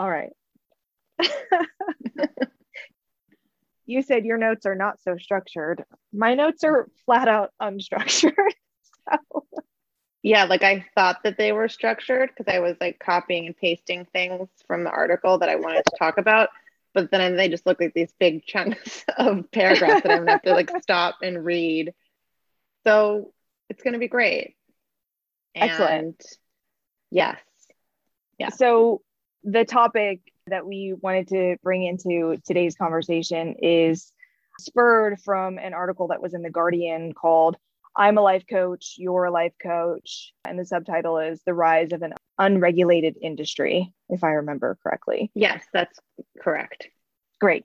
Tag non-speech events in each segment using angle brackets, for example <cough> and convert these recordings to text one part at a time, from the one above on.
All right. <laughs> you said your notes are not so structured. My notes are flat out unstructured. <laughs> so. Yeah, like I thought that they were structured because I was like copying and pasting things from the article that I wanted to talk about. But then they just look like these big chunks <laughs> of paragraphs that I'm gonna have to like stop and read. So it's gonna be great. Excellent. yes. Yeah. So the topic that we wanted to bring into today's conversation is spurred from an article that was in The Guardian called I'm a life coach, you're a life coach. And the subtitle is The Rise of an Unregulated Industry, if I remember correctly. Yes, that's correct. Great.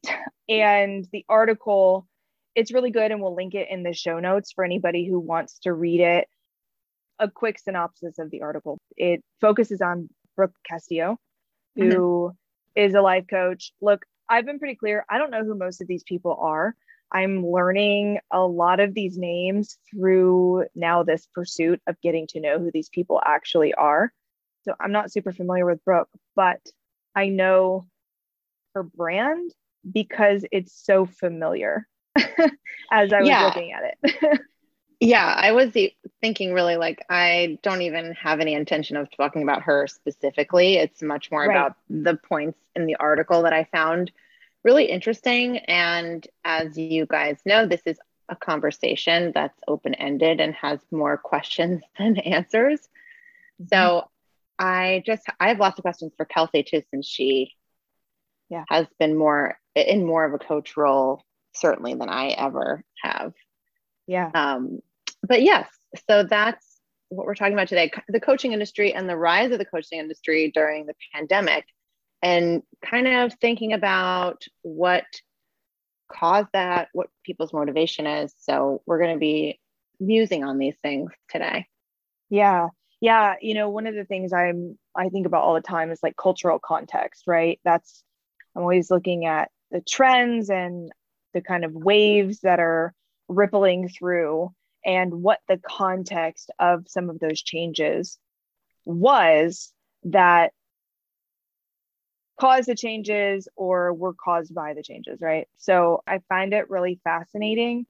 And the article, it's really good, and we'll link it in the show notes for anybody who wants to read it. A quick synopsis of the article it focuses on Brooke Castillo, who mm-hmm. is a life coach. Look, I've been pretty clear. I don't know who most of these people are. I'm learning a lot of these names through now this pursuit of getting to know who these people actually are. So I'm not super familiar with Brooke, but I know her brand because it's so familiar <laughs> as I was yeah. looking at it. <laughs> yeah, I was thinking really like I don't even have any intention of talking about her specifically. It's much more right. about the points in the article that I found really interesting. And as you guys know, this is a conversation that's open ended and has more questions <laughs> than answers. Mm-hmm. So I just, I have lots of questions for Kelsey too, since she yeah. has been more in more of a coach role, certainly than I ever have. Yeah. Um, but yes, so that's what we're talking about today the coaching industry and the rise of the coaching industry during the pandemic and kind of thinking about what caused that, what people's motivation is. So we're going to be musing on these things today. Yeah. Yeah, you know, one of the things I'm I think about all the time is like cultural context, right? That's I'm always looking at the trends and the kind of waves that are rippling through and what the context of some of those changes was that caused the changes or were caused by the changes, right? So I find it really fascinating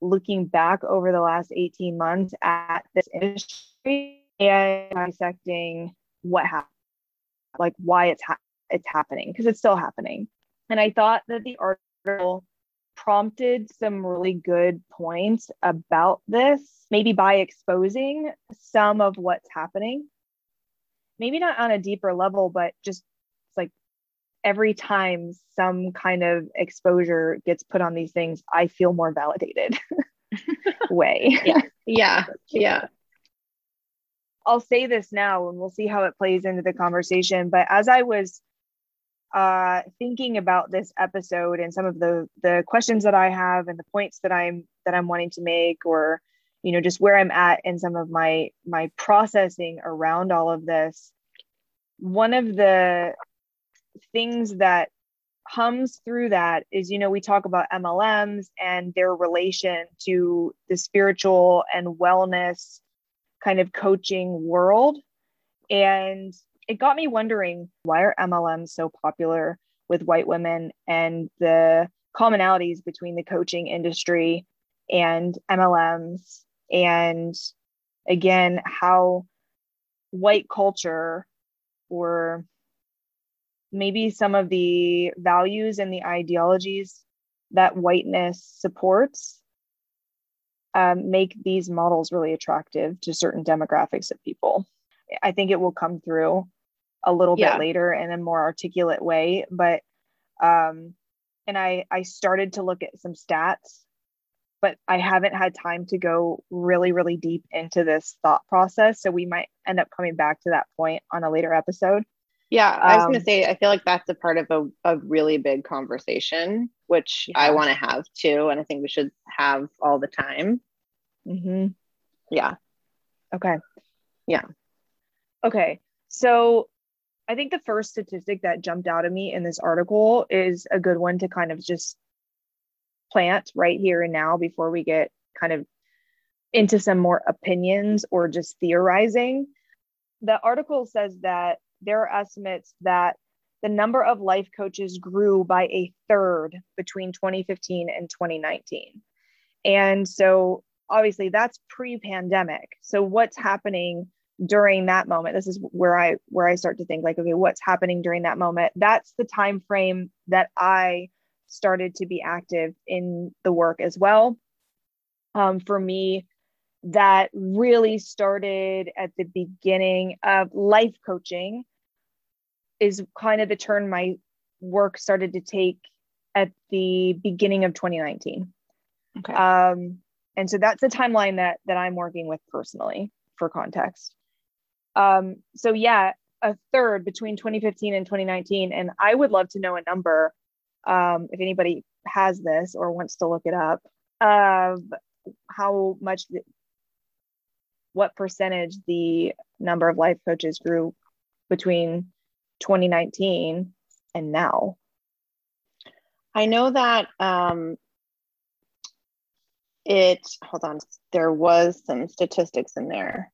looking back over the last 18 months at this industry and dissecting what happened, like why it's ha- it's happening because it's still happening. And I thought that the article prompted some really good points about this, maybe by exposing some of what's happening. Maybe not on a deeper level, but just like every time some kind of exposure gets put on these things, I feel more validated <laughs> way. <laughs> Yeah. Yeah. Yeah. I'll say this now and we'll see how it plays into the conversation. But as I was uh, thinking about this episode and some of the the questions that I have and the points that I'm that I'm wanting to make, or you know, just where I'm at in some of my my processing around all of this, one of the things that hums through that is you know we talk about MLMs and their relation to the spiritual and wellness kind of coaching world. And it got me wondering why are MLMs so popular with white women and the commonalities between the coaching industry and MLMs and again how white culture or maybe some of the values and the ideologies that whiteness supports um, make these models really attractive to certain demographics of people. I think it will come through a little yeah. bit later in a more articulate way, but um, and I I started to look at some stats, but I haven't had time to go really really deep into this thought process. So we might end up coming back to that point on a later episode. Yeah, I was um, going to say, I feel like that's a part of a, a really big conversation, which yeah. I want to have too. And I think we should have all the time. Mm-hmm. Yeah. Okay. Yeah. Okay. So I think the first statistic that jumped out at me in this article is a good one to kind of just plant right here and now before we get kind of into some more opinions or just theorizing. The article says that there are estimates that the number of life coaches grew by a third between 2015 and 2019. And so obviously that's pre-pandemic. So what's happening during that moment? This is where I where I start to think like okay, what's happening during that moment? That's the time frame that I started to be active in the work as well. Um, for me, that really started at the beginning of life coaching is kind of the turn my work started to take at the beginning of 2019 okay um, and so that's the timeline that that i'm working with personally for context um, so yeah a third between 2015 and 2019 and i would love to know a number um, if anybody has this or wants to look it up of how much what percentage the number of life coaches grew between 2019 and now? I know that um, it, hold on, there was some statistics in there.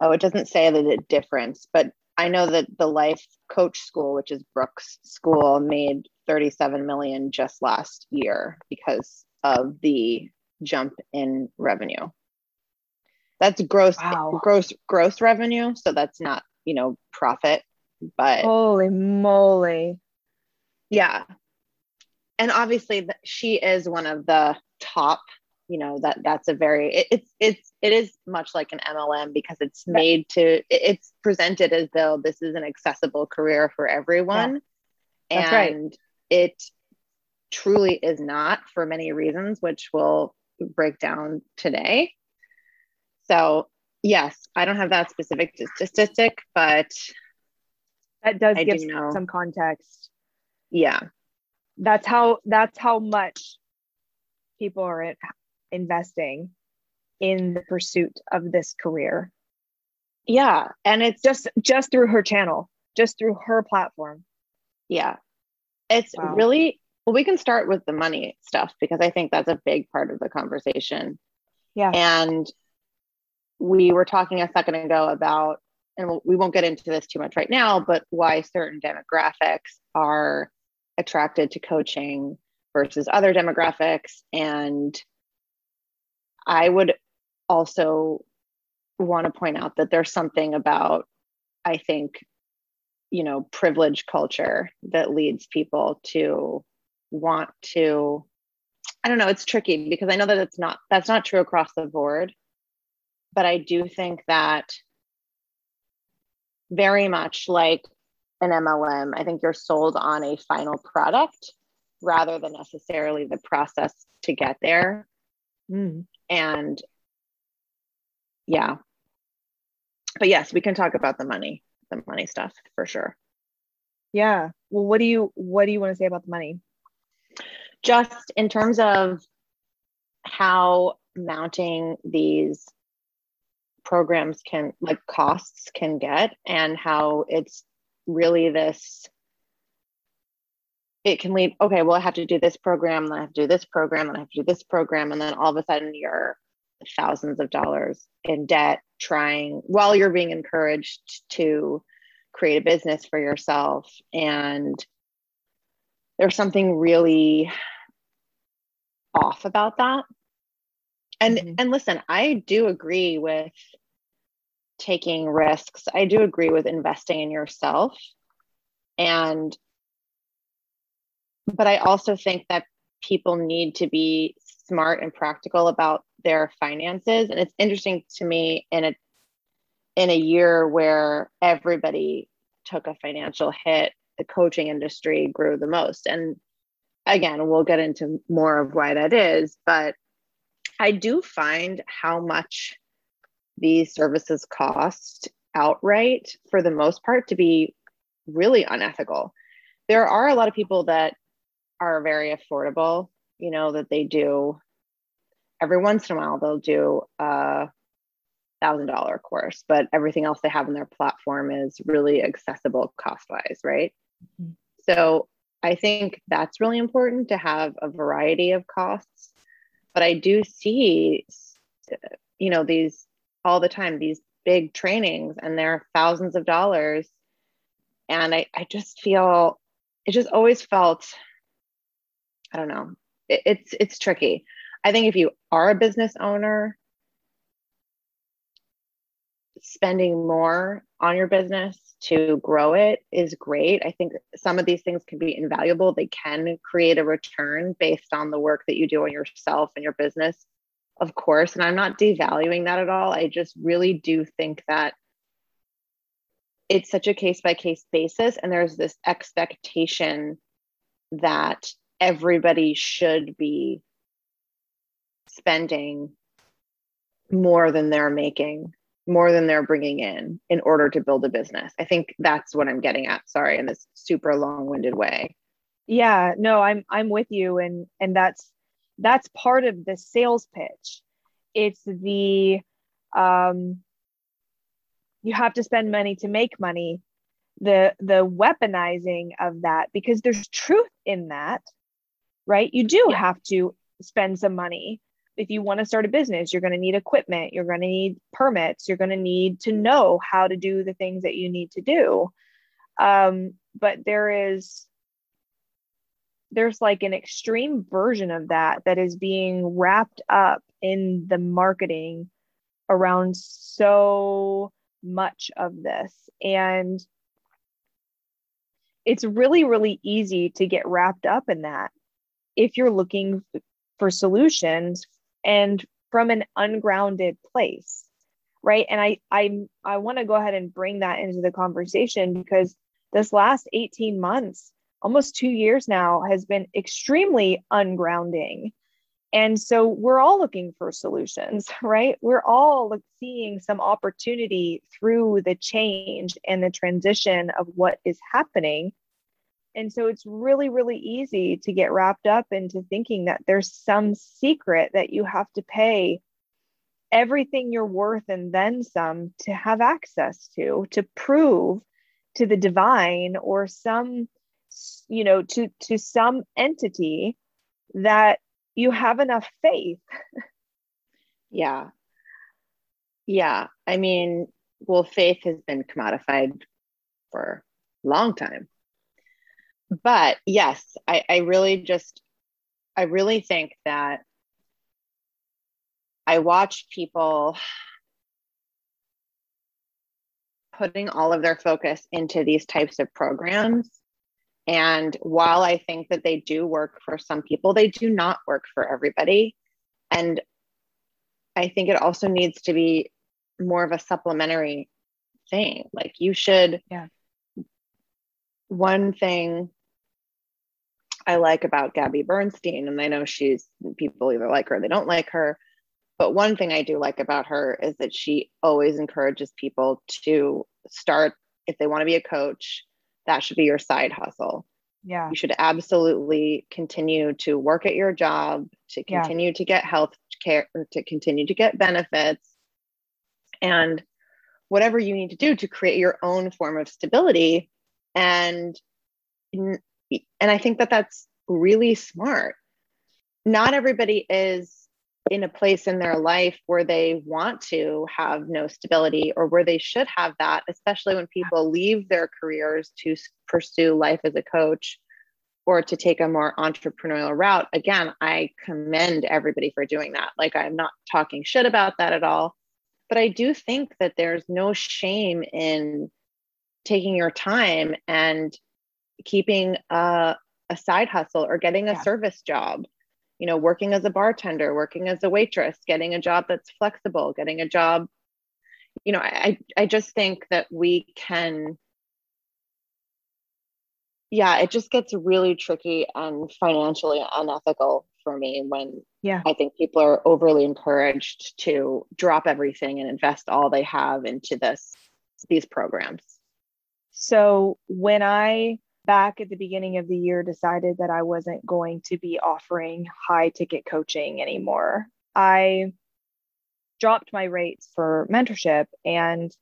Oh, it doesn't say that the difference, but I know that the life coach school, which is Brooke's School, made 37 million just last year because of the jump in revenue. That's gross wow. gross gross revenue, so that's not, you know, profit, but Holy moly. Yeah. And obviously she is one of the top, you know, that that's a very it, it's it's it is much like an MLM because it's made to it's presented as though this is an accessible career for everyone. Yeah. and right. it truly is not for many reasons, which we'll break down today. So, yes, I don't have that specific statistic, but that does I give do some context. Yeah. That's how that's how much people are investing in the pursuit of this career. Yeah, and it's just just through her channel, just through her platform. Yeah. It's wow. really well we can start with the money stuff because I think that's a big part of the conversation. Yeah. And we were talking a second ago about, and we won't get into this too much right now, but why certain demographics are attracted to coaching versus other demographics. And I would also want to point out that there's something about, I think, you know, privilege culture that leads people to want to. I don't know, it's tricky because I know that it's not that's not true across the board but I do think that very much like an MLM, I think you're sold on a final product rather than necessarily the process to get there. Mm. And yeah. But yes, we can talk about the money, the money stuff for sure. Yeah. Well, what do you what do you want to say about the money? Just in terms of how mounting these programs can like costs can get and how it's really this it can lead okay well i have to do this program then i have to do this program then i have to do this program and then all of a sudden you're thousands of dollars in debt trying while you're being encouraged to create a business for yourself. And there's something really off about that. And mm-hmm. and listen i do agree with taking risks. I do agree with investing in yourself. And but i also think that people need to be smart and practical about their finances and it's interesting to me in a in a year where everybody took a financial hit the coaching industry grew the most and again we'll get into more of why that is but I do find how much these services cost outright for the most part to be really unethical. There are a lot of people that are very affordable, you know, that they do every once in a while they'll do a thousand dollar course, but everything else they have in their platform is really accessible cost wise, right? Mm-hmm. So I think that's really important to have a variety of costs but I do see, you know, these all the time, these big trainings and they're thousands of dollars. And I, I just feel it just always felt, I don't know, it, it's it's tricky. I think if you are a business owner, spending more on your business to grow it is great. I think some of these things can be invaluable. They can create a return based on the work that you do on yourself and your business, of course. And I'm not devaluing that at all. I just really do think that it's such a case by case basis. And there's this expectation that everybody should be spending more than they're making more than they're bringing in in order to build a business. I think that's what I'm getting at. Sorry, in this super long-winded way. Yeah, no, I'm I'm with you and and that's that's part of the sales pitch. It's the um you have to spend money to make money. The the weaponizing of that because there's truth in that, right? You do yeah. have to spend some money if you want to start a business, you're going to need equipment, you're going to need permits, you're going to need to know how to do the things that you need to do. Um, but there is there's like an extreme version of that that is being wrapped up in the marketing around so much of this and it's really really easy to get wrapped up in that if you're looking for solutions and from an ungrounded place right? And i i i want to go ahead and bring that into the conversation because this last 18 months almost 2 years now has been extremely ungrounding. And so we're all looking for solutions <laughs> right? We're all seeing some opportunity through the change and the transition of what is happening and so it's really, really easy to get wrapped up into thinking that there's some secret that you have to pay everything you're worth and then some to have access to, to prove to the divine or some, you know, to, to some entity that you have enough faith. <laughs> yeah. Yeah. I mean, well, faith has been commodified for a long time but yes, I, I really just, I really think that I watch people putting all of their focus into these types of programs. And while I think that they do work for some people, they do not work for everybody. And I think it also needs to be more of a supplementary thing. Like you should, yeah. One thing I like about Gabby Bernstein, and I know she's people either like her or they don't like her. But one thing I do like about her is that she always encourages people to start, if they want to be a coach, that should be your side hustle. Yeah. You should absolutely continue to work at your job, to continue yeah. to get health care, to continue to get benefits, and whatever you need to do to create your own form of stability. And and I think that that's really smart. Not everybody is in a place in their life where they want to have no stability or where they should have that, especially when people leave their careers to pursue life as a coach or to take a more entrepreneurial route. Again, I commend everybody for doing that. Like, I'm not talking shit about that at all. But I do think that there's no shame in taking your time and keeping a, a side hustle or getting a yeah. service job you know working as a bartender working as a waitress getting a job that's flexible getting a job you know i i just think that we can yeah it just gets really tricky and financially unethical for me when yeah i think people are overly encouraged to drop everything and invest all they have into this these programs so when i back at the beginning of the year decided that I wasn't going to be offering high ticket coaching anymore. I dropped my rates for mentorship and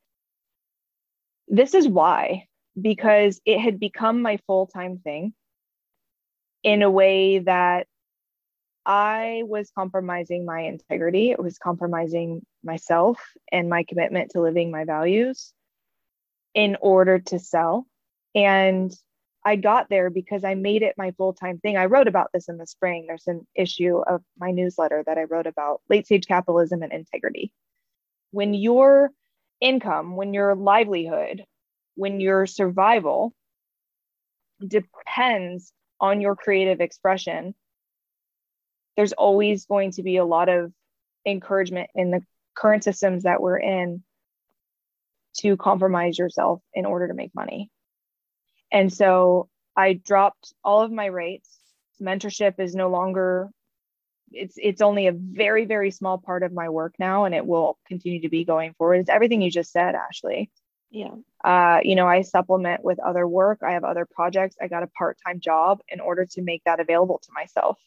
this is why because it had become my full-time thing in a way that I was compromising my integrity. It was compromising myself and my commitment to living my values in order to sell. And I got there because I made it my full time thing. I wrote about this in the spring. There's an issue of my newsletter that I wrote about late stage capitalism and integrity. When your income, when your livelihood, when your survival depends on your creative expression, there's always going to be a lot of encouragement in the current systems that we're in to compromise yourself in order to make money. And so I dropped all of my rates. Mentorship is no longer it's it's only a very very small part of my work now and it will continue to be going forward. It's everything you just said, Ashley. Yeah. Uh, you know, I supplement with other work. I have other projects. I got a part-time job in order to make that available to myself.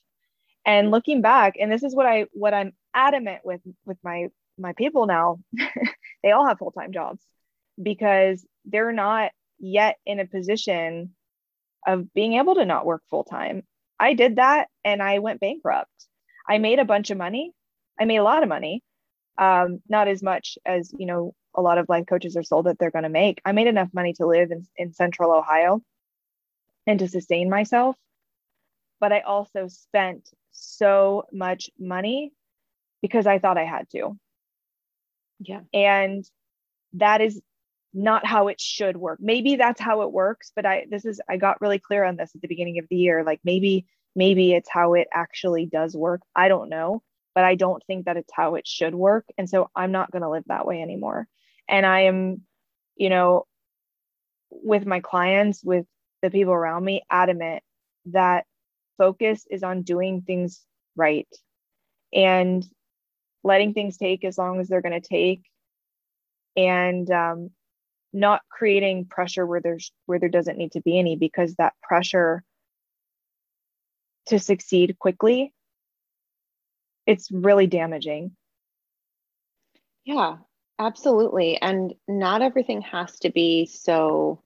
And looking back, and this is what I what I'm adamant with with my my people now, <laughs> they all have full-time jobs because they're not yet in a position of being able to not work full time. I did that and I went bankrupt. I made a bunch of money. I made a lot of money. Um, not as much as, you know, a lot of life coaches are sold that they're going to make. I made enough money to live in, in central Ohio and to sustain myself. But I also spent so much money because I thought I had to. Yeah. And that is not how it should work. Maybe that's how it works, but I this is I got really clear on this at the beginning of the year. Like maybe maybe it's how it actually does work. I don't know, but I don't think that it's how it should work. And so I'm not going to live that way anymore. And I am, you know, with my clients, with the people around me, adamant that focus is on doing things right and letting things take as long as they're going to take and um, not creating pressure where there's where there doesn't need to be any because that pressure to succeed quickly it's really damaging. Yeah absolutely. And not everything has to be so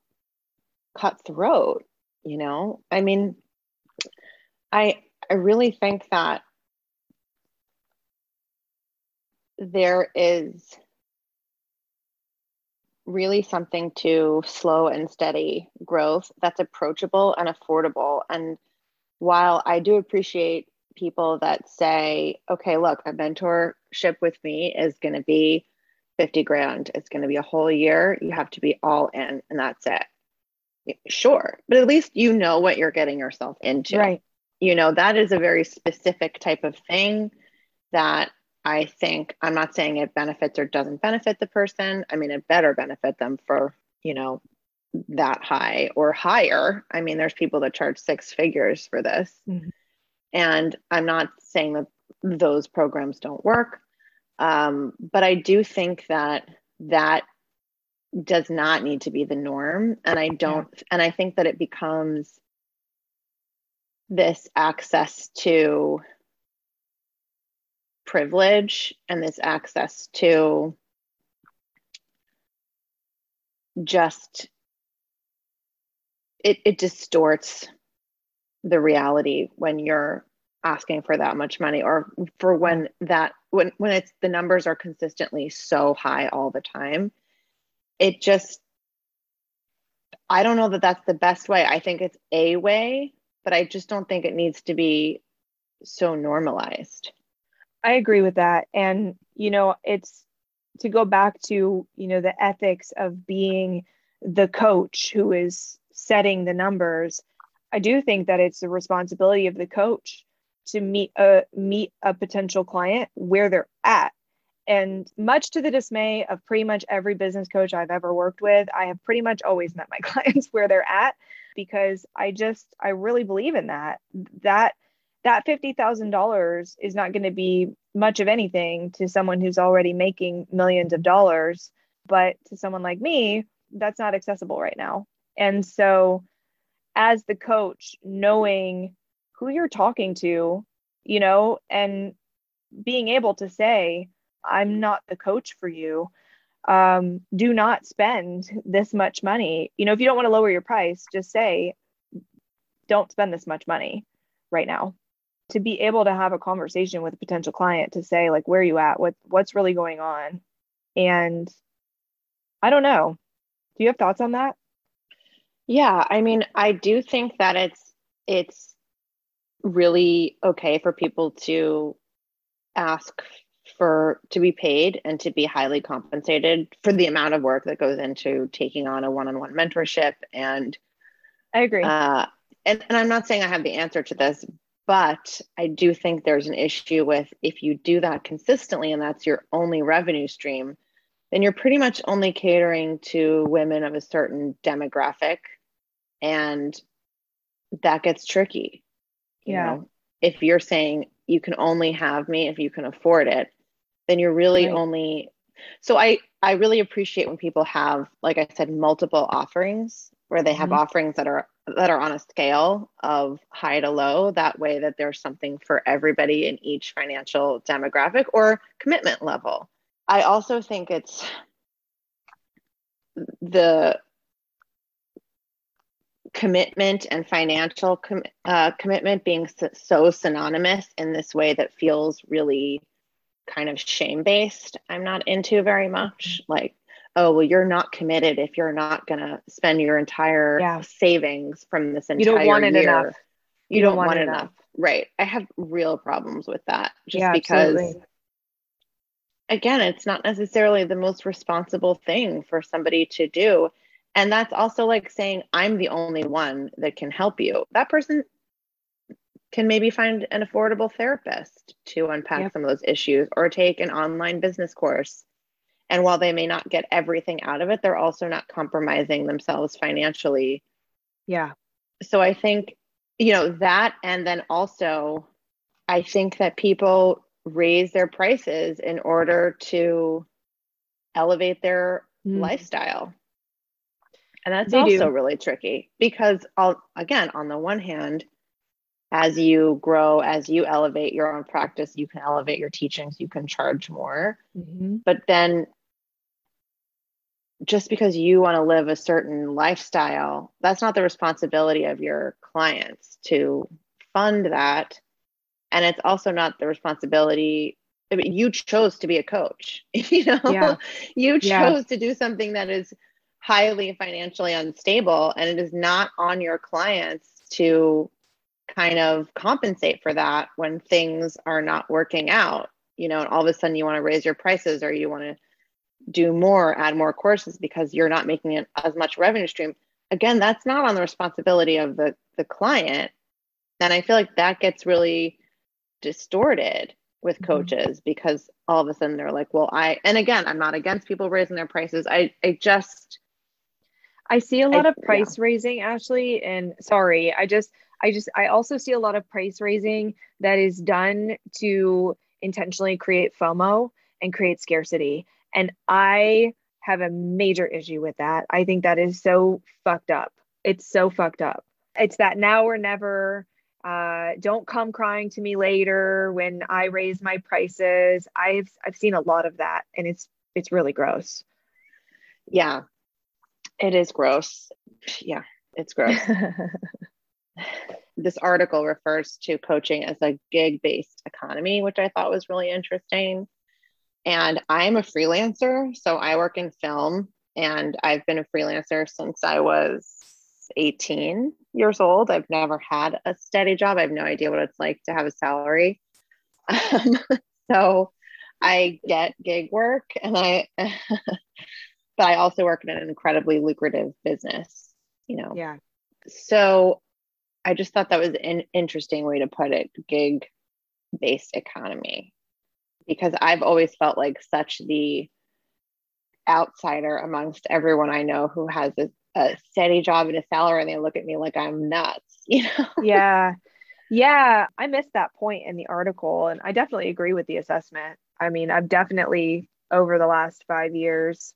cutthroat you know? I mean i i really think that there is really something to slow and steady growth that's approachable and affordable. And while I do appreciate people that say, okay, look, a mentorship with me is going to be 50 grand, it's going to be a whole year, you have to be all in, and that's it. Sure. But at least you know what you're getting yourself into. Right. You know, that is a very specific type of thing that I think I'm not saying it benefits or doesn't benefit the person. I mean, it better benefit them for, you know, that high or higher. I mean, there's people that charge six figures for this. Mm-hmm. And I'm not saying that those programs don't work. Um, but I do think that that does not need to be the norm. And I don't, yeah. and I think that it becomes this access to privilege and this access to just it, it distorts the reality when you're asking for that much money or for when that when when it's the numbers are consistently so high all the time. It just i don't know that that's the best way. I think it's a way but i just don't think it needs to be so normalized I agree with that. And, you know, it's to go back to, you know, the ethics of being the coach who is setting the numbers. I do think that it's the responsibility of the coach to meet a meet a potential client where they're at. And much to the dismay of pretty much every business coach I've ever worked with, I have pretty much always met my <laughs> clients where they're at because I just I really believe in that. That that $50,000 is not going to be much of anything to someone who's already making millions of dollars. But to someone like me, that's not accessible right now. And so, as the coach, knowing who you're talking to, you know, and being able to say, I'm not the coach for you. Um, do not spend this much money. You know, if you don't want to lower your price, just say, don't spend this much money right now to be able to have a conversation with a potential client to say like where are you at? What what's really going on? And i don't know. Do you have thoughts on that? Yeah i mean i do think that it's it's really okay for people to ask for to be paid and to be highly compensated for the amount of work that goes into taking on a one-on-one mentorship and i agree. uh, and, and i'm not saying i have the answer to this but i do think there's an issue with if you do that consistently and that's your only revenue stream then you're pretty much only catering to women of a certain demographic and that gets tricky yeah know? if you're saying you can only have me if you can afford it then you're really right. only so i i really appreciate when people have like i said multiple offerings where they have mm-hmm. offerings that are that are on a scale of high to low that way that there's something for everybody in each financial demographic or commitment level. I also think it's the commitment and financial com- uh, commitment being so synonymous in this way that feels really kind of shame based i'm not into very much like oh well you're not committed if you're not going to spend your entire yeah. savings from this entire you don't want it year. enough you, you don't, don't, want, want it enough. enough right i have real problems with that just yeah, because absolutely. again it's not necessarily the most responsible thing for somebody to do and that's also like saying, I'm the only one that can help you. That person can maybe find an affordable therapist to unpack yep. some of those issues or take an online business course. And while they may not get everything out of it, they're also not compromising themselves financially. Yeah. So I think, you know, that, and then also, I think that people raise their prices in order to elevate their mm. lifestyle. And that's they also do. really tricky because, I'll, again, on the one hand, as you grow, as you elevate your own practice, you can elevate your teachings, you can charge more. Mm-hmm. But then, just because you want to live a certain lifestyle, that's not the responsibility of your clients to fund that. And it's also not the responsibility. I mean, you chose to be a coach, <laughs> you know, yeah. you chose yeah. to do something that is highly financially unstable and it is not on your clients to kind of compensate for that when things are not working out you know and all of a sudden you want to raise your prices or you want to do more add more courses because you're not making it as much revenue stream again that's not on the responsibility of the the client and i feel like that gets really distorted with mm-hmm. coaches because all of a sudden they're like well i and again i'm not against people raising their prices i i just I see a lot I, of price yeah. raising, Ashley, and sorry, I just, I just, I also see a lot of price raising that is done to intentionally create FOMO and create scarcity. And I have a major issue with that. I think that is so fucked up. It's so fucked up. It's that now or never. Uh, don't come crying to me later when I raise my prices. I've I've seen a lot of that, and it's it's really gross. Yeah, it is gross. Yeah, it's gross. <laughs> <laughs> this article refers to coaching as a gig based economy, which I thought was really interesting. And I'm a freelancer, so I work in film and I've been a freelancer since I was 18 years old. I've never had a steady job. I have no idea what it's like to have a salary. <laughs> Um, so I get gig work and I <laughs> but I also work in an incredibly lucrative business, you know. Yeah. So I just thought that was an interesting way to put it, gig based economy. Because I've always felt like such the outsider amongst everyone I know who has a, a steady job and a salary and they look at me like I'm nuts, <laughs> you know? Yeah. Yeah. I missed that point in the article and I definitely agree with the assessment. I mean, I've definitely over the last five years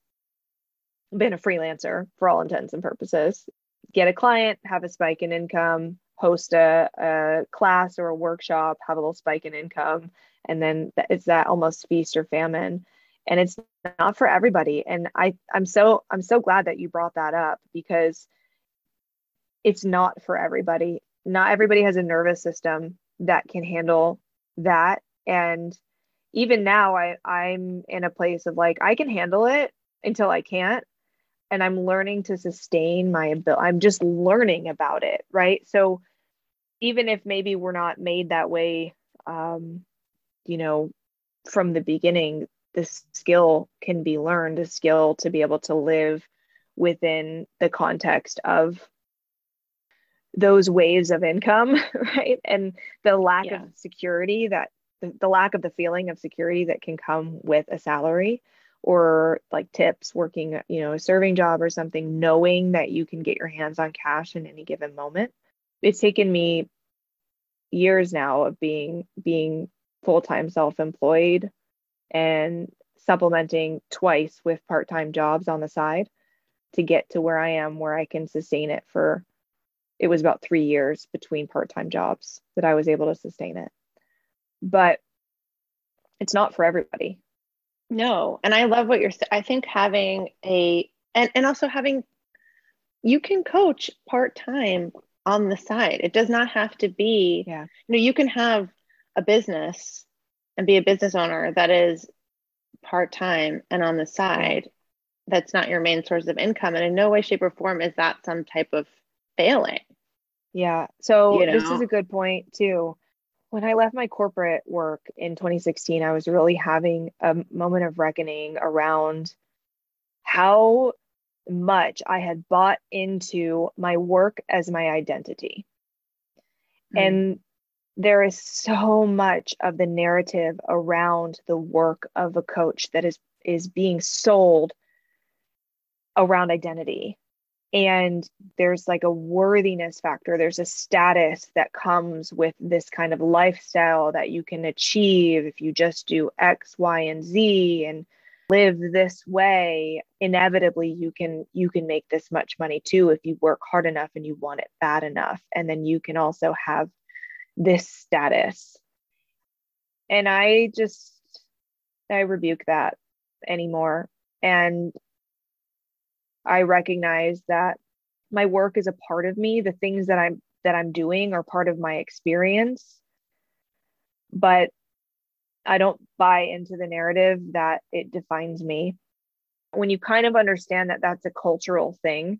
been a freelancer for all intents and purposes. Get a client, have a spike in income, host a, a class or a workshop, have a little spike in income, and then it's that almost feast or famine. And it's not for everybody. And I, I'm so I'm so glad that you brought that up because it's not for everybody. Not everybody has a nervous system that can handle that and even now I I'm in a place of like I can handle it until I can't and I'm learning to sustain my ability I'm just learning about it right? So even if maybe we're not made that way um you know from the beginning this skill can be learned a skill to be able to live within the context of those waves of income <laughs> right? And the lack yeah. of security that the, the lack of the feeling of security that can come with a salary or like tips working you know a serving job or something knowing that you can get your hands on cash in any given moment it's taken me years now of being being full-time self-employed and supplementing twice with part-time jobs on the side to get to where I am where I can sustain it for it was about 3 years between part-time jobs that I was able to sustain it. But it's not for everybody. No, and I love what you're. I think having a and and also having you can coach part-time on the side. It does not have to be yeah. you know you can have a business and be a business owner that is part-time and on the side that's not your main source of income and in no way shape or form is that some type of failing yeah so you know? this is a good point too when i left my corporate work in 2016 i was really having a moment of reckoning around how much i had bought into my work as my identity mm. and there is so much of the narrative around the work of a coach that is is being sold around identity and there's like a worthiness factor there's a status that comes with this kind of lifestyle that you can achieve if you just do x y and z and live this way inevitably you can you can make this much money too if you work hard enough and you want it bad enough and then you can also have this status. And I just, I rebuke that anymore. And I recognize that my work is a part of me. The things that I'm, that I'm doing are part of my experience. But I don't buy into the narrative that it defines me. When you kind of understand that that's a cultural thing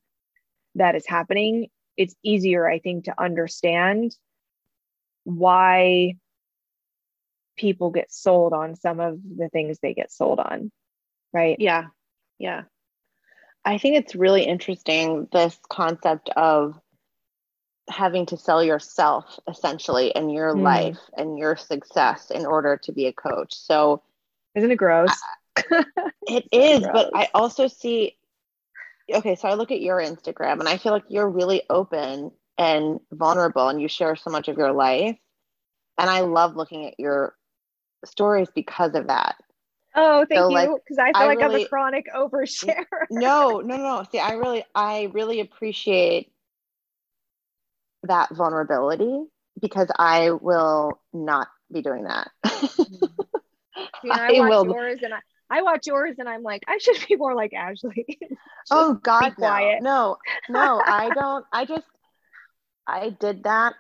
that is happening, it's easier, I think, to understand why people get sold on some of the things they get sold on. Right. Yeah. Yeah. I think it's really interesting this concept of having to sell yourself essentially and your mm. life and your success in order to be a coach. So, isn't it gross? <laughs> it is, gross. but I also see okay, so I look at your Instagram and I feel like you're really open and vulnerable and you share so much of your life and i love looking at your stories because of that oh thank so, you because like, i feel I like really, i'm a chronic overshare <laughs> no no no see i really i really appreciate that vulnerability because i will not be doing that mm-hmm. See, <laughs> I, I watch will. yours and I, I watch yours and I'm like, I should be more like Ashley. <laughs> oh God, quiet. No, no, no I don't. I just I did that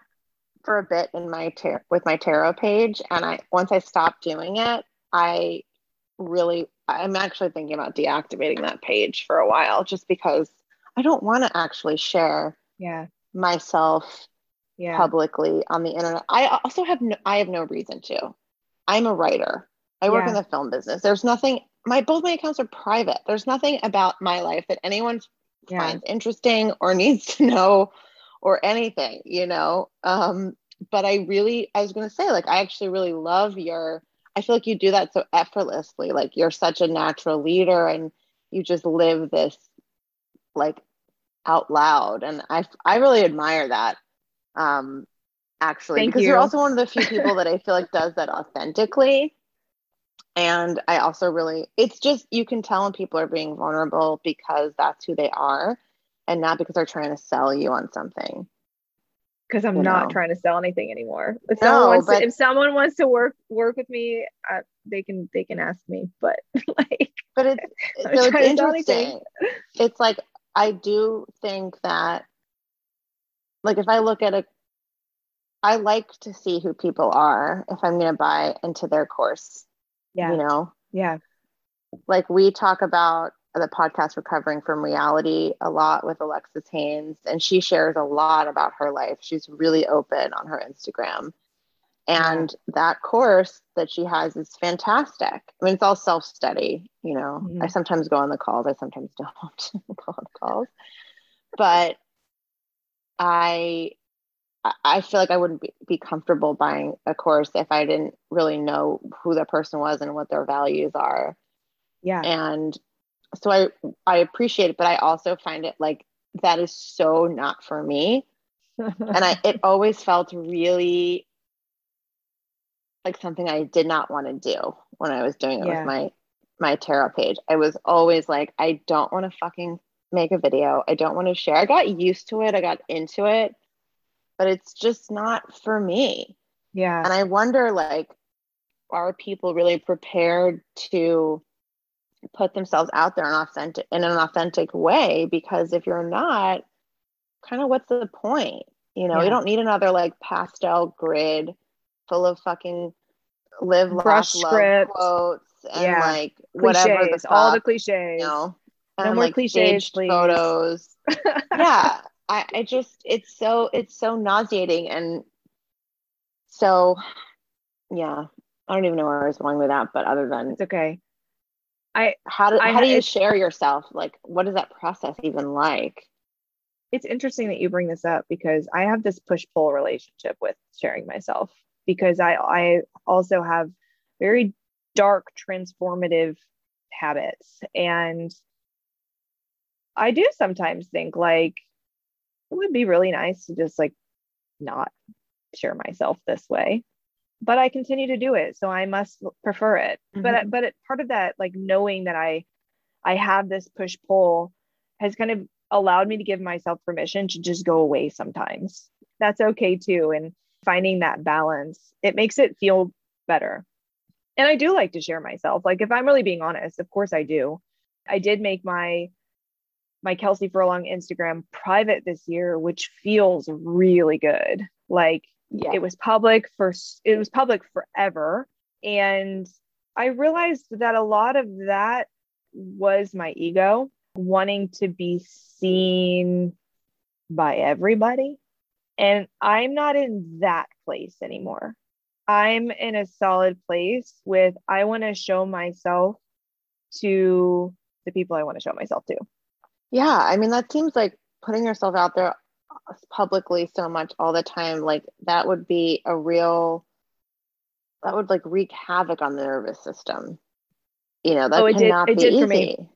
for a bit in my tar- with my tarot page, and I once I stopped doing it, I really I'm actually thinking about deactivating that page for a while, just because I don't want to actually share yeah myself yeah. publicly on the internet. I also have no, I have no reason to. I'm a writer. I work yeah. in the film business. There's nothing my both my accounts are private. There's nothing about my life that anyone yeah. finds interesting or <laughs> needs to know or anything, you know. Um, but I really, I was going to say, like, I actually really love your, I feel like you do that so effortlessly. Like, you're such a natural leader and you just live this like out loud. And I, I really admire that. Um, actually, Thank because you. you're also one of the few <laughs> people that I feel like does that authentically. And I also really, it's just, you can tell when people are being vulnerable because that's who they are and not because they're trying to sell you on something because I'm not know. trying to sell anything anymore. If no, someone wants but, to, if someone wants to work work with me, uh, they can they can ask me. But <laughs> like, but it's <laughs> so it's interesting. It's like I do think that, like, if I look at a, I like to see who people are if I'm going to buy into their course. Yeah. You know? Yeah. Like we talk about the podcast Recovering from Reality a lot with Alexis Haines, and she shares a lot about her life. She's really open on her Instagram. And that course that she has is fantastic. I mean, it's all self study, you know. Mm-hmm. I sometimes go on the calls, I sometimes <laughs> don't <laughs> go on the calls. But I I feel like I wouldn't be, be comfortable buying a course if I didn't really know who the person was and what their values are. Yeah. And so I I appreciate it, but I also find it like that is so not for me. and I it <laughs> always felt really like something I did not want to do when I was doing it yeah. with my my tarot page. I was always like, I don't want to fucking make a video. I don't want to share. I got used to it. I got into it but it's just not for me. Yeah. And I wonder like, are people really prepared to put themselves out there in authentic in an authentic way? Because if you're not, kind of what's the point? You know, yeah. you don't need another like pastel grid full of fucking live brush laugh, script quotes and yeah. like cliches, whatever the fuck, all the cliches. You know, and no more like cliches, photos. <laughs> yeah, I, I just it's so it's so nauseating and so yeah i don't even know where i was going with that but other than it's okay i how do, I, how do you share yourself? Like what is that process even like? It's interesting that you bring this up because i have this push pull relationship with sharing myself because i i also have very dark transformative habits. And i do sometimes think like it would be really nice to just like not share myself this way but i continue to do it so i must prefer it mm-hmm. but but it, part of that like knowing that i i have this push pull has kind of allowed me to give myself permission to just go away sometimes that's okay too and finding that balance it makes it feel better and i do like to share myself like if i'm really being honest of course i do i did make my my Kelsey Furlong Instagram private this year, which feels really good. Like yeah. it was public for it was public forever. And I realized that a lot of that was my ego wanting to be seen by everybody. And I'm not in that place anymore. I'm in a solid place with I want to show myself to the people I want to show myself to. Yeah, I mean that seems like putting yourself out there publicly so much all the time like that would be a real that would like wreak havoc on the nervous system. You know, that oh, it did, it did easy. for me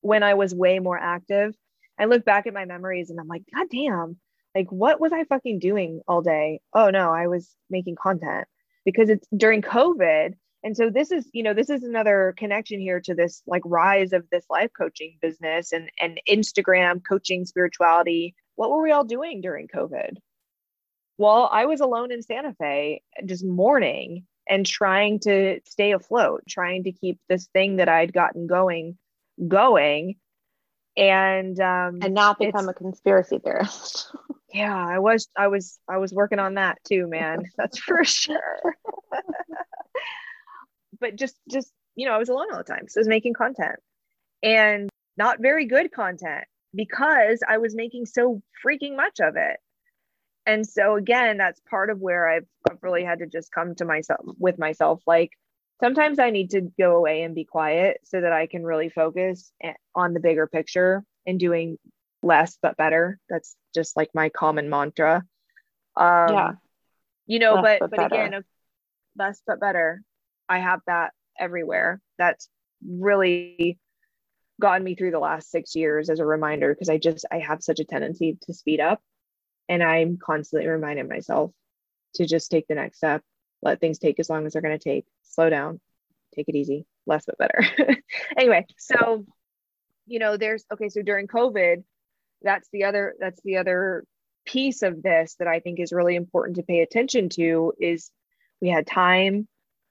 when I was way more active. I look back at my memories and I'm like, God damn, like what was I fucking doing all day? Oh no, I was making content because it's during COVID and so this is you know this is another connection here to this like rise of this life coaching business and and instagram coaching spirituality what were we all doing during covid? Well i was alone in santa fe just mourning and trying to stay afloat trying to keep this thing that i'd gotten going going. And um and not become a conspiracy theorist. <laughs> Yeah i was i was i was working on that too man <laughs> that's for sure. <laughs> But just just you know i was alone all the time so i was making content and not very good content because i was making so freaking much of it. And so again that's part of where I've, I've really had to just come to myself with myself. Like sometimes i need to go away and be quiet so that i can really focus on the bigger picture and doing less but better. That's just like my common mantra. Um yeah. you know less but but, but again less but better. I have that everywhere. That's really gotten me through the last six years as a reminder because I just I have such a tendency to speed up and I'm constantly reminding myself to just take the next step, let things take as long as they're going to take, slow down, take it easy, less but better. <laughs> anyway, so you know, there's okay, so during COVID, that's the other that's the other piece of this that I think is really important to pay attention to is we had time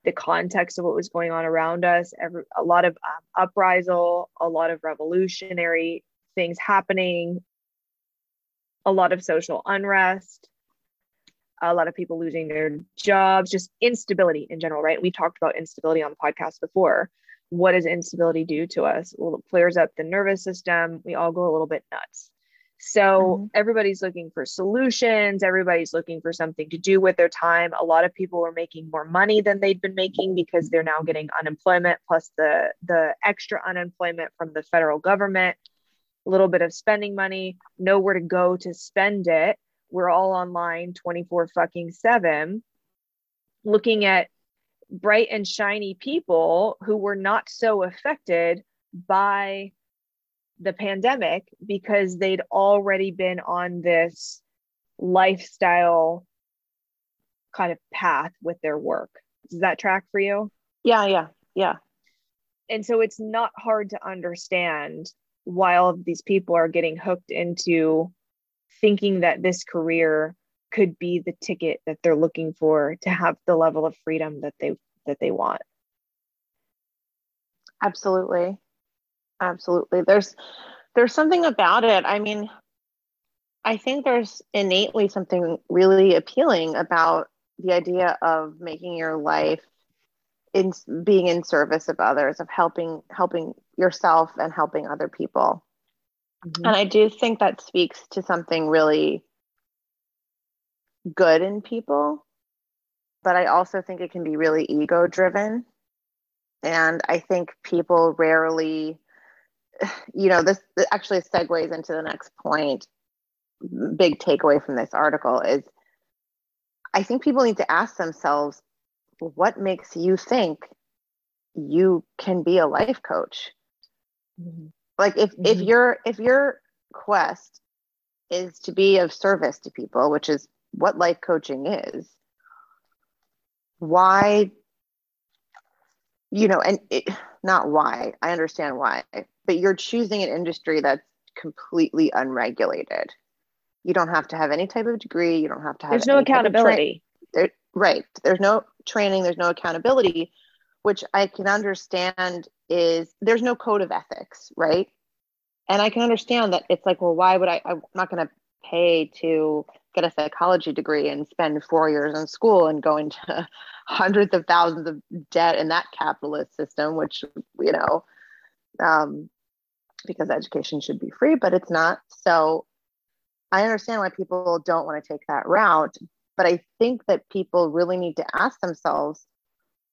the context of what was going on around us, every, a lot of um, uprisal, a lot of revolutionary things happening, a lot of social unrest. a lot of people losing their jobs, just instability in general, right? We talked about instability on the podcast before. What does instability do to us? Well, it flares up the nervous system. We all go a little bit nuts. So mm-hmm. everybody's looking for solutions. Everybody's looking for something to do with their time. A lot of people are making more money than they'd been making because they're now getting unemployment plus the the extra unemployment from the federal government. A little bit of spending money, nowhere to go to spend it. We're all online 24 fucking 7 looking at bright and shiny people who were not so affected by the pandemic because they'd already been on this lifestyle kind of path with their work. Does that track for you? Yeah, yeah, yeah. And so it's not hard to understand why all of these people are getting hooked into thinking that this career could be the ticket that they're looking for to have the level of freedom that they that they want. Absolutely absolutely. There's there's something about it. I mean i think there's innately something really appealing about the idea of making your life in being in service of others of helping helping yourself and helping other people. Mm-hmm. and i do think that speaks to something really good in people but i also think it can be really ego driven and i think people rarely you know, this actually segues into the next point. Big takeaway from this article is I think people need to ask themselves what makes you think you can be a life coach? Mm-hmm. Like if mm-hmm. if your if your quest is to be of service to people, which is what life coaching is, why you know, and it, not why, I understand why, but you're choosing an industry that's completely unregulated. You don't have to have any type of degree. You don't have to have. There's no accountability. Tra- there, right. There's no training. There's no accountability, which I can understand is there's no code of ethics, right? And I can understand that it's like, well, why would I? I'm not going to pay to get a psychology degree and spend four years in school and go into <laughs> hundreds of thousands of debt in that capitalist system, which you know, um, because education should be free, but it's not. So I understand why people don't want to take that route, but I think that people really need to ask themselves,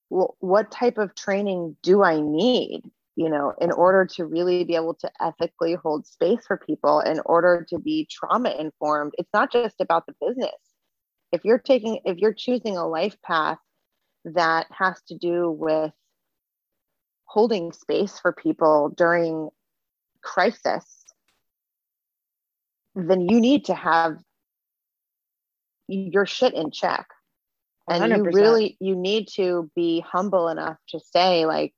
well, what type of training do I need? You know, in order to really be able to ethically hold space for people, in order to be trauma informed, it's not just about the business. If you're taking, if you're choosing a life path that has to do with holding space for people during crisis, then you need to have your shit in check. And 100%. you really you need to be humble enough to say like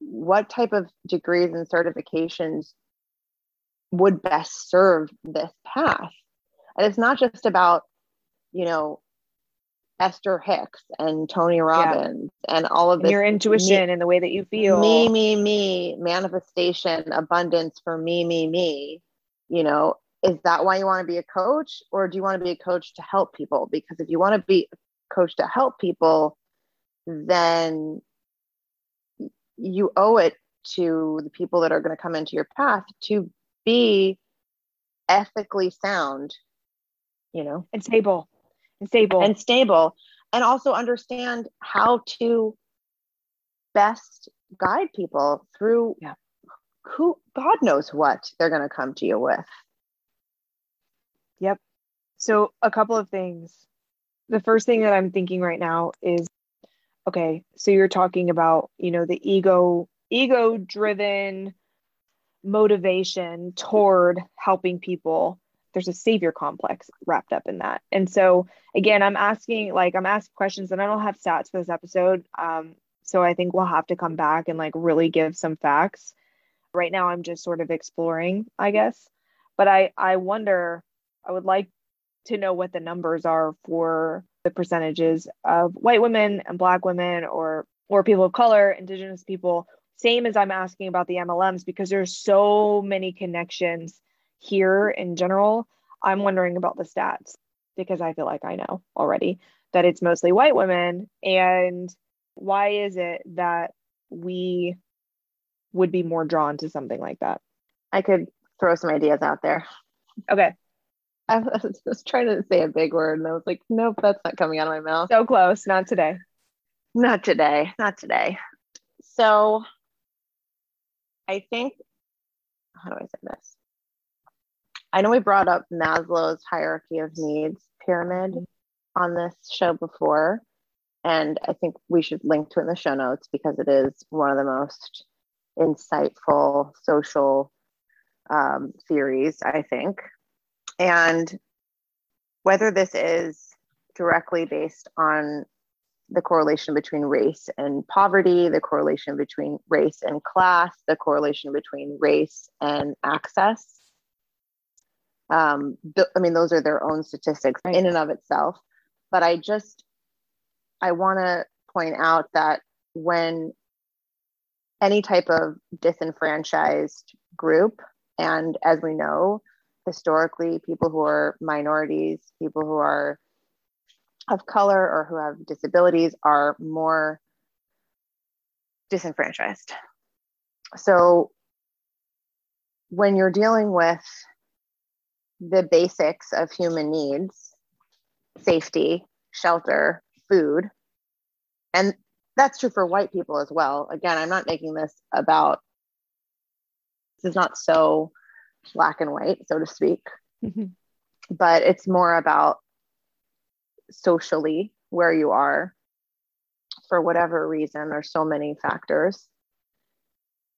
what type of degrees and certifications would best serve this path. And it's not just about, you know, Esther Hicks and Tony Robbins yeah. and all of this. And your intuition me, and the way that you feel. Me, me, me, manifestation, abundance for me, me, me. You know, is that why you want to be a coach? Or do you want to be a coach to help people? Because if you want to be a coach to help people, then you owe it to the people that are going to come into your path to be ethically sound, you know, and stable and stable. And stable. And also understand how to best guide people through yeah. who god knows what they're going to come to you with. Yep. So a couple of things. The first thing that i'm thinking right now is okay so you're talking about you know the ego ego driven motivation toward helping people there's a savior complex wrapped up in that. And so again, I'm asking like I'm asking questions and I don't have stats for this episode. Um, so I think we'll have to come back and like really give some facts. Right now I'm just sort of exploring, I guess. But I I wonder, I would like to know what the numbers are for the percentages of white women and black women or or people of color, indigenous people, same as I'm asking about the MLMs because there's so many connections here in general. I'm wondering about the stats. because I feel like I know already that it's mostly white women. And why is it that we would be more drawn to something like that? I could throw some ideas out there. Okay. <laughs> I was trying to say a big word and I was like, nope, that's not coming out of my mouth. So close. Not today. Not today. Not today. So I think, how do I say this? I know we brought up Maslow's hierarchy of needs pyramid on this show before. And I think we should link to it in the show notes because it is one of the most insightful social um, theories, I think. And whether this is directly based on the correlation between race and poverty, the correlation between race and class, the correlation between race and access. Um, I mean, those are their own statistics right. in and of itself. But I just, I want to point out that when any type of disenfranchised group, and as we know, historically, people who are minorities, people who are of color or who have disabilities are more disenfranchised. So when you're dealing with the basics of human needs, safety, shelter, food, and that's true for white people as well. Again, I'm not making this about this is not so black and white, so to speak. Mm-hmm. But it's more about socially where you are for whatever reason. There's so many factors.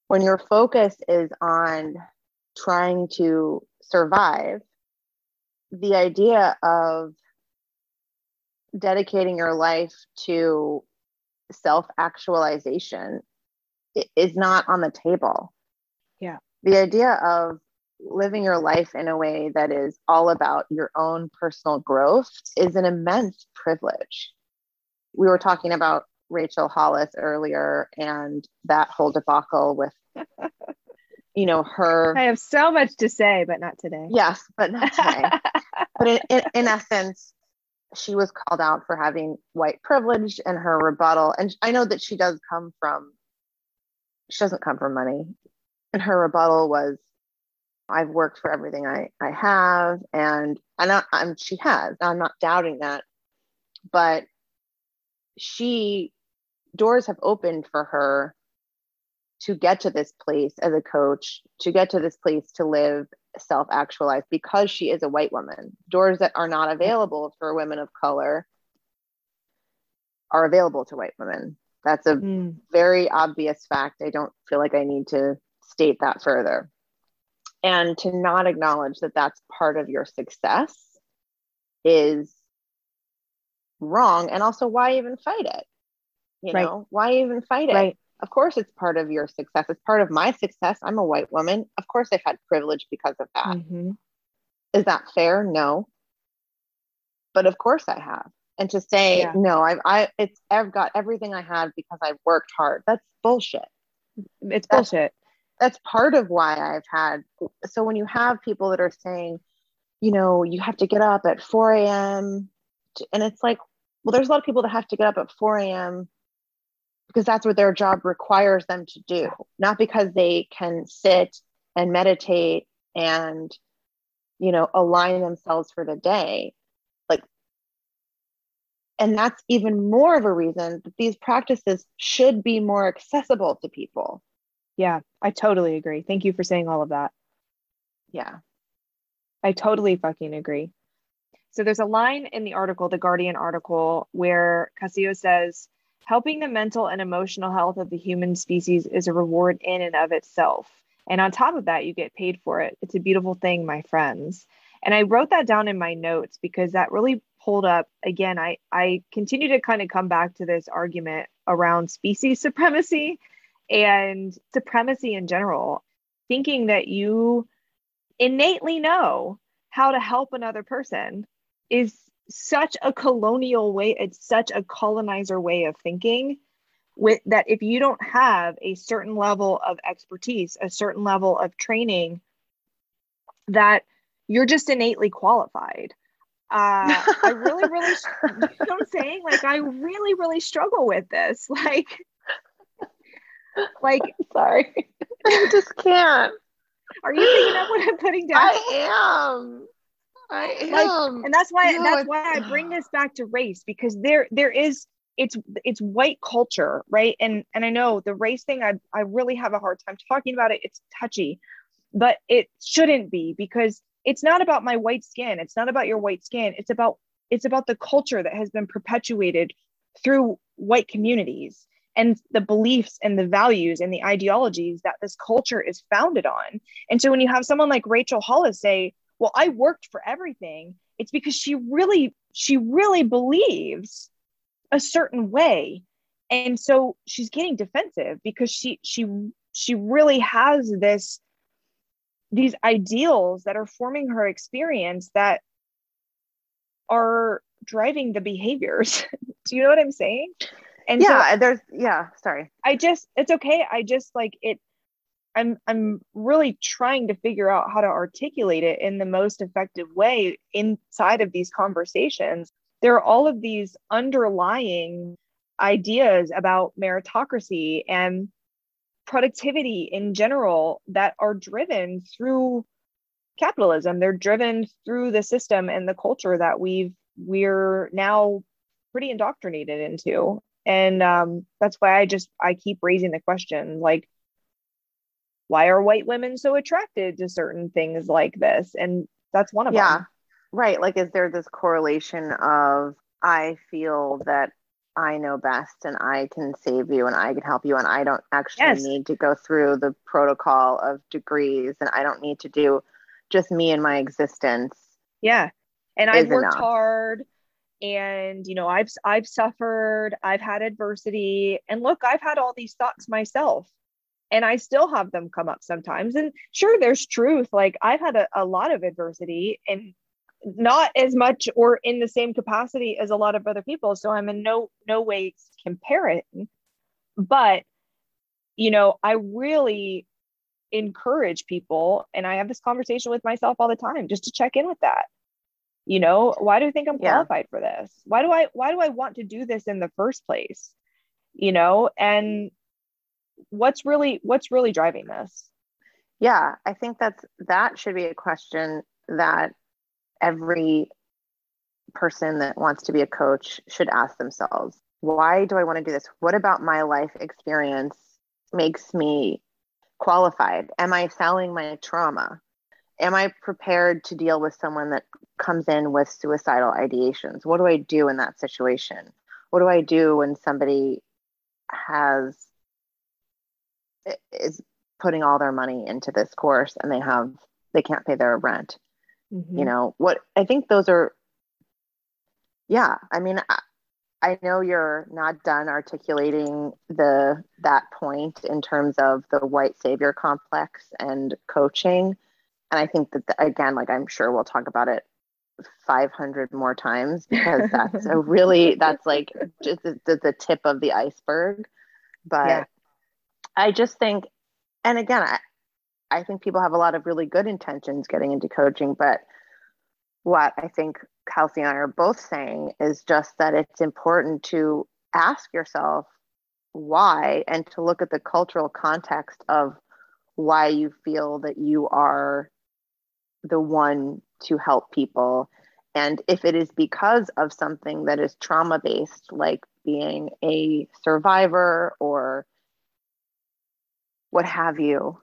When your focus is on trying to survive, the idea of dedicating your life to self actualization is not on the table. Yeah. The idea of living your life in a way that is all about your own personal growth is an immense privilege. We were talking about Rachel Hollis earlier and that whole debacle with, <laughs> you know, her. I have so much to say, but not today. Yes, but not today. <laughs> but in, in, in essence, she was called out for having white privilege and her rebuttal. And I know that she does come from, she doesn't come from money. And her rebuttal was, I've worked for everything I, I have, and and I, I'm she has. I'm not doubting that, but she doors have opened for her to get to this place as a coach, to get to this place to live self actualized because she is a white woman. Doors that are not available for women of color are available to white women. That's a mm. very obvious fact. I don't feel like I need to state that further and to not acknowledge that that's part of your success is wrong and also why even fight it you right. know why even fight it right. Of course it's part of your success it's part of my success i'm a white woman of course i've had privilege because of that. Mm-hmm. Is that fair no but of course i have and to say yeah. no I've i it's i've got everything i have because i've worked hard that's bullshit it's that's, bullshit that's part of why I've had. So when you have people that are saying, you know, you have to get up at 4 a.m. and it's like, well, there's a lot of people that have to get up at 4 a.m. because that's what their job requires them to do, not because they can sit and meditate and, you know, align themselves for the day. Like, and that's even more of a reason that these practices should be more accessible to people yeah, I totally agree. Thank you for saying all of that. Yeah. I totally fucking agree. So there's a line in the article, the Guardian article, where Castillo says, helping the mental and emotional health of the human species is a reward in and of itself. And on top of that, you get paid for it. It's a beautiful thing, my friends. And I wrote that down in my notes because that really pulled up again. I, I continue to kind of come back to this argument around species <laughs> supremacy and supremacy in general, thinking that you innately know how to help another person is such a colonial way, it's such a colonizer way of thinking with that if you don't have a certain level of expertise, a certain level of training, that you're just innately qualified. uh, I really, really, <laughs> you know what I'm saying? Like, I really, really struggle with this. <laughs> Like, like, <laughs> sorry, I just can't. Are you picking up what I'm putting down? I am. I am. Like, and that's why no, that's why I bring this back to race because there there is it's it's white culture, right? And and I know the race thing I I really have a hard time talking about it. It's touchy, but it shouldn't be because it's not about my white skin. It's not about your white skin. It's about it's about the culture that has been perpetuated through white communities and the beliefs and the values and the ideologies that this culture is founded on. And so when you have someone like Rachel Hollis say, well i worked for everything. It's because she really she really believes a certain way. And so she's getting defensive because she she she really has this these ideals that are forming her experience that are driving the behaviors. <laughs> Do you know what i'm saying? And yeah so there's yeah sorry. I just it's okay. I just like it I'm I'm really trying to figure out how to articulate it in the most effective way inside of these conversations. There are all of these underlying ideas about meritocracy and productivity in general that are driven through capitalism. They're driven through the system and the culture that we've we're now pretty indoctrinated into. And um, that's why I just I keep raising the question like why are white women so attracted to certain things like this? And that's one of yeah. them. Yeah. Right. Like, is there this correlation of I feel that I know best and I can save you and I can help you and I don't actually yes. need to go through the protocol of degrees and I don't need to do just me and my existence. Yeah. And I've worked enough. hard and you know I've I've suffered, I've had adversity and look, I've had all these thoughts myself and I still have them come up sometimes. And sure, there's truth. Like I've had a, a lot of adversity and not as much or in the same capacity as a lot of other people. So I'm in no no way comparing. But you know, I really encourage people, and I have this conversation with myself all the time, just to check in with that. You know, why do I think I'm qualified yeah. for this? Why do I why do I want to do this in the first place? You know, and what's really what's really driving this? Yeah i think that's that should be a question that every person that wants to be a coach should ask themselves. Why do i want to do this? What about my life experience makes me qualified? Am i selling my trauma? Am i prepared to deal with someone that comes in with suicidal ideations? What do i do in that situation? What do i do when somebody has is putting all their money into this course and they have they can't pay their rent mm-hmm. you know what i think those are yeah i mean I, I know you're not done articulating the that point in terms of the white savior complex and coaching and i think that the, again like i'm sure we'll talk about it 500 more times <laughs> because that's a really that's like just the, the, tip of the iceberg but yeah. I just think, and again, I, I think people have a lot of really good intentions getting into coaching, but what I think Kelsey and I are both saying is just that it's important to ask yourself why and to look at the cultural context of why you feel that you are the one to help people. And if it is because of something that is trauma based, like being a survivor or what have you,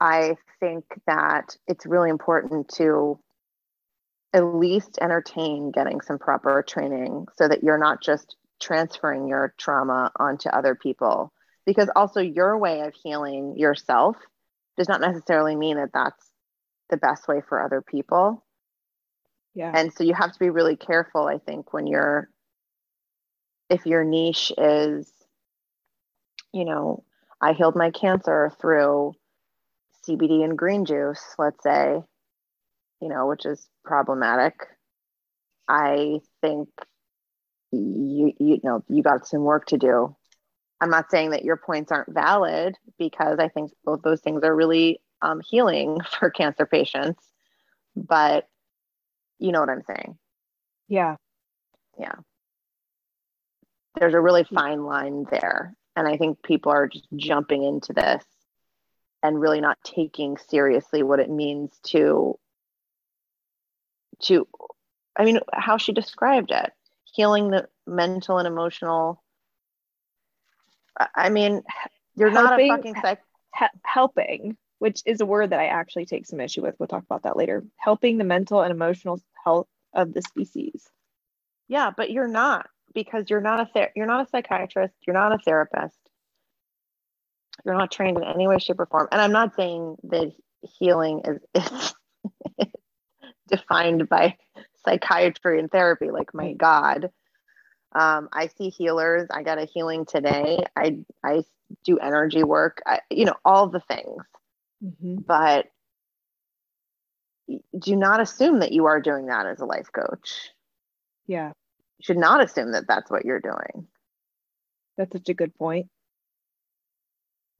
I think that it's really important to at least entertain getting some proper training so that you're not just transferring your trauma onto other people. Because also, your way of healing yourself does not necessarily mean that that's the best way for other people. Yeah. And so you have to be really careful, I think, when you're, if your niche is, you know, I healed my cancer through CBD and green juice, let's say, you know, which is problematic. I think you you know you got some work to do. I'm not saying that your points aren't valid because I think both those things are really um, healing <laughs> for cancer patients, but you know what I'm saying? Yeah. Yeah. There's a really fine line there. And I think people are just jumping into this and really not taking seriously what it means to to I mean how she described it healing the mental and emotional. I mean you're helping, not a fucking psych helping which is a word that I actually take some issue with. We'll talk about that later. Helping the mental and emotional health of the species. Yeah but you're not because you're not a ther- you're not a psychiatrist you're not a therapist you're not trained in any way, shape, or form. And I'm not saying that healing is, <laughs> is defined by psychiatry and therapy. Like, my God, um, I see healers. I got a healing today. I I do energy work. I, you know, all the things. Mm-hmm. But do not assume that you are doing that as a life coach. Yeah. Should not assume that that's what you're doing. That's such a good point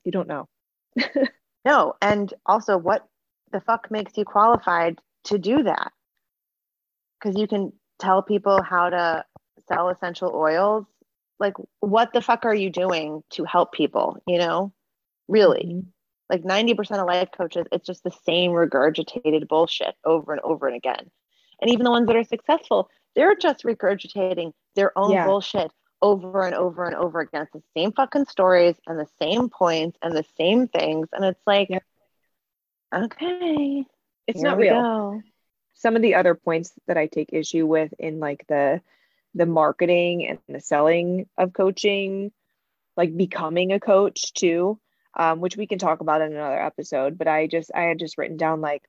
you don't know. <laughs> no. And also, what the fuck makes you qualified to do that? Because you can tell people how to sell essential oils. Like, what the fuck are you doing to help people? You know, really? Mm-hmm. Like 90% of life coaches, it's just the same regurgitated bullshit over and over and again. And even the ones that are successful, they're just regurgitating their own yeah. bullshit over and over and over again. It's the same fucking stories and the same points and the same things. And it's like, okay, it's not real. Go. Some of the other points that I take issue with in like the the marketing and the selling of coaching, like becoming a coach too, um, which we can talk about in another episode. But I just I had just written down like,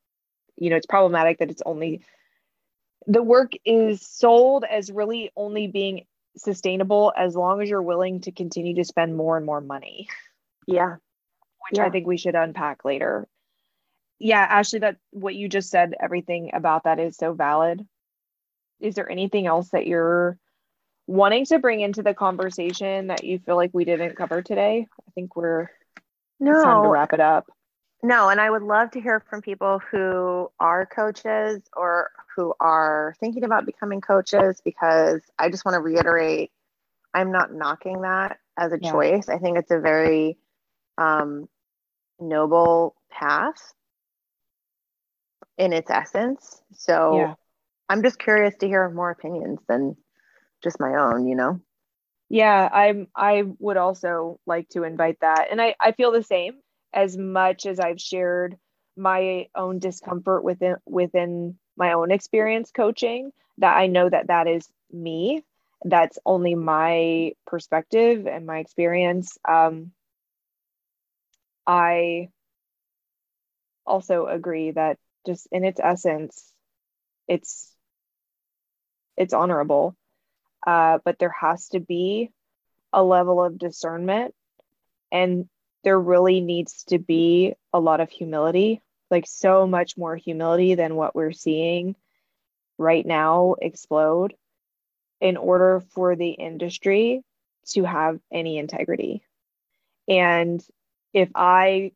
you know, it's problematic that it's only the work is sold as really only being sustainable as long as you're willing to continue to spend more and more money. Yeah. Which yeah. I think we should unpack later. Yeah, Ashley, that what you just said, everything about that is so valid. Is there anything else that you're wanting to bring into the conversation that you feel like we didn't cover today? I think we're no time to wrap it up. No, and I would love to hear from people who are coaches or who are thinking about becoming coaches because I just want to reiterate I'm not knocking that as a yeah. choice. I think it's a very um, noble path in its essence. So yeah. I'm just curious to hear more opinions than just my own, you know? Yeah, I'm I would also like to invite that. And I, I feel the same as much as I've shared my own discomfort within within my own experience coaching that I know that that is me. That's only my perspective and my experience. Um, I also agree that just in its essence, it's it's honorable, uh, but there has to be a level of discernment, and there really needs to be a lot of humility like so much more humility than what we're seeing right now explode in order for the industry to have any integrity. And if I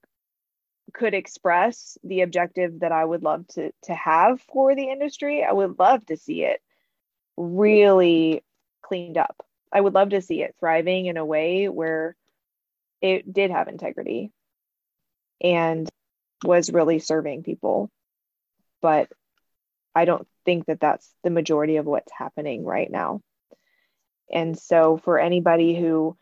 could express the objective that I would love to, to have for the industry, I would love to see it really cleaned up. I would love to see it thriving in a way where it did have integrity. And was really serving people. But I don't think that that's the majority of what's happening right now. And so, for anybody who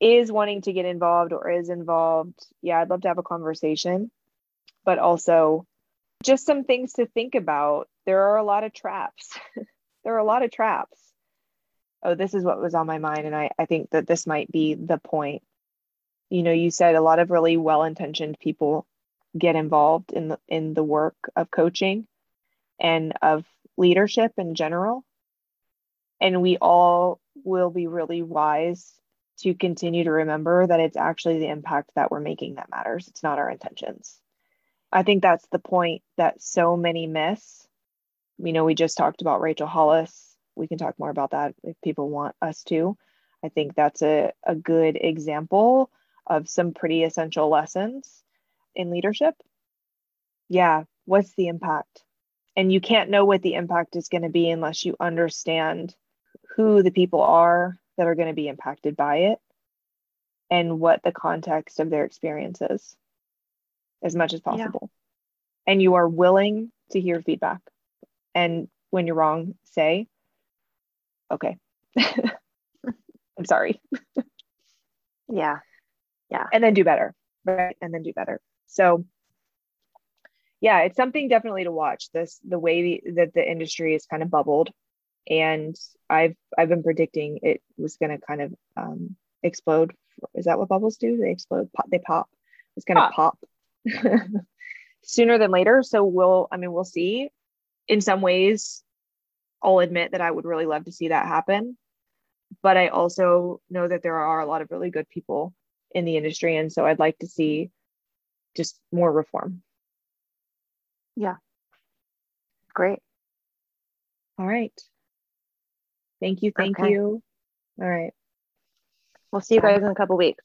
is wanting to get involved or is involved, yeah, I'd love to have a conversation, but also just some things to think about. There are a lot of traps. <laughs> there are a lot of traps. Oh, this is what was on my mind. And I, I think that this might be the point. You know, you said a lot of really well intentioned people get involved in the in the work of coaching and of leadership in general. And we all will be really wise to continue to remember that it's actually the impact that we're making that matters. It's not our intentions. I think that's the point that so many miss. You know we just talked about rachel hollis. We can talk more about that if people want us to. I think that's a, a good example of some pretty essential lessons in leadership yeah what's the impact and you can't know what the impact is going to be unless you understand who the people are that are going to be impacted by it and what the context of their experience is as much as possible. Yeah. And you are willing to hear feedback. And when you're wrong, say, okay, <laughs> I'm sorry. <laughs> yeah. Yeah. And then do better. Right. And then do better. So, yeah, it's something definitely to watch. This the way the, that the industry is kind of bubbled, and I've I've been predicting it was going to kind of um, explode. Is that what bubbles do? They explode. Pop, they pop. It's going to pop, pop. <laughs> sooner than later. So we'll. I mean, we'll see. In some ways, I'll admit that I would really love to see that happen, but I also know that there are a lot of really good people in the industry, and so I'd like to see just more reform. Yeah. Great. All right. Thank you. Thank okay. you. All right. We'll see you guys in a couple weeks.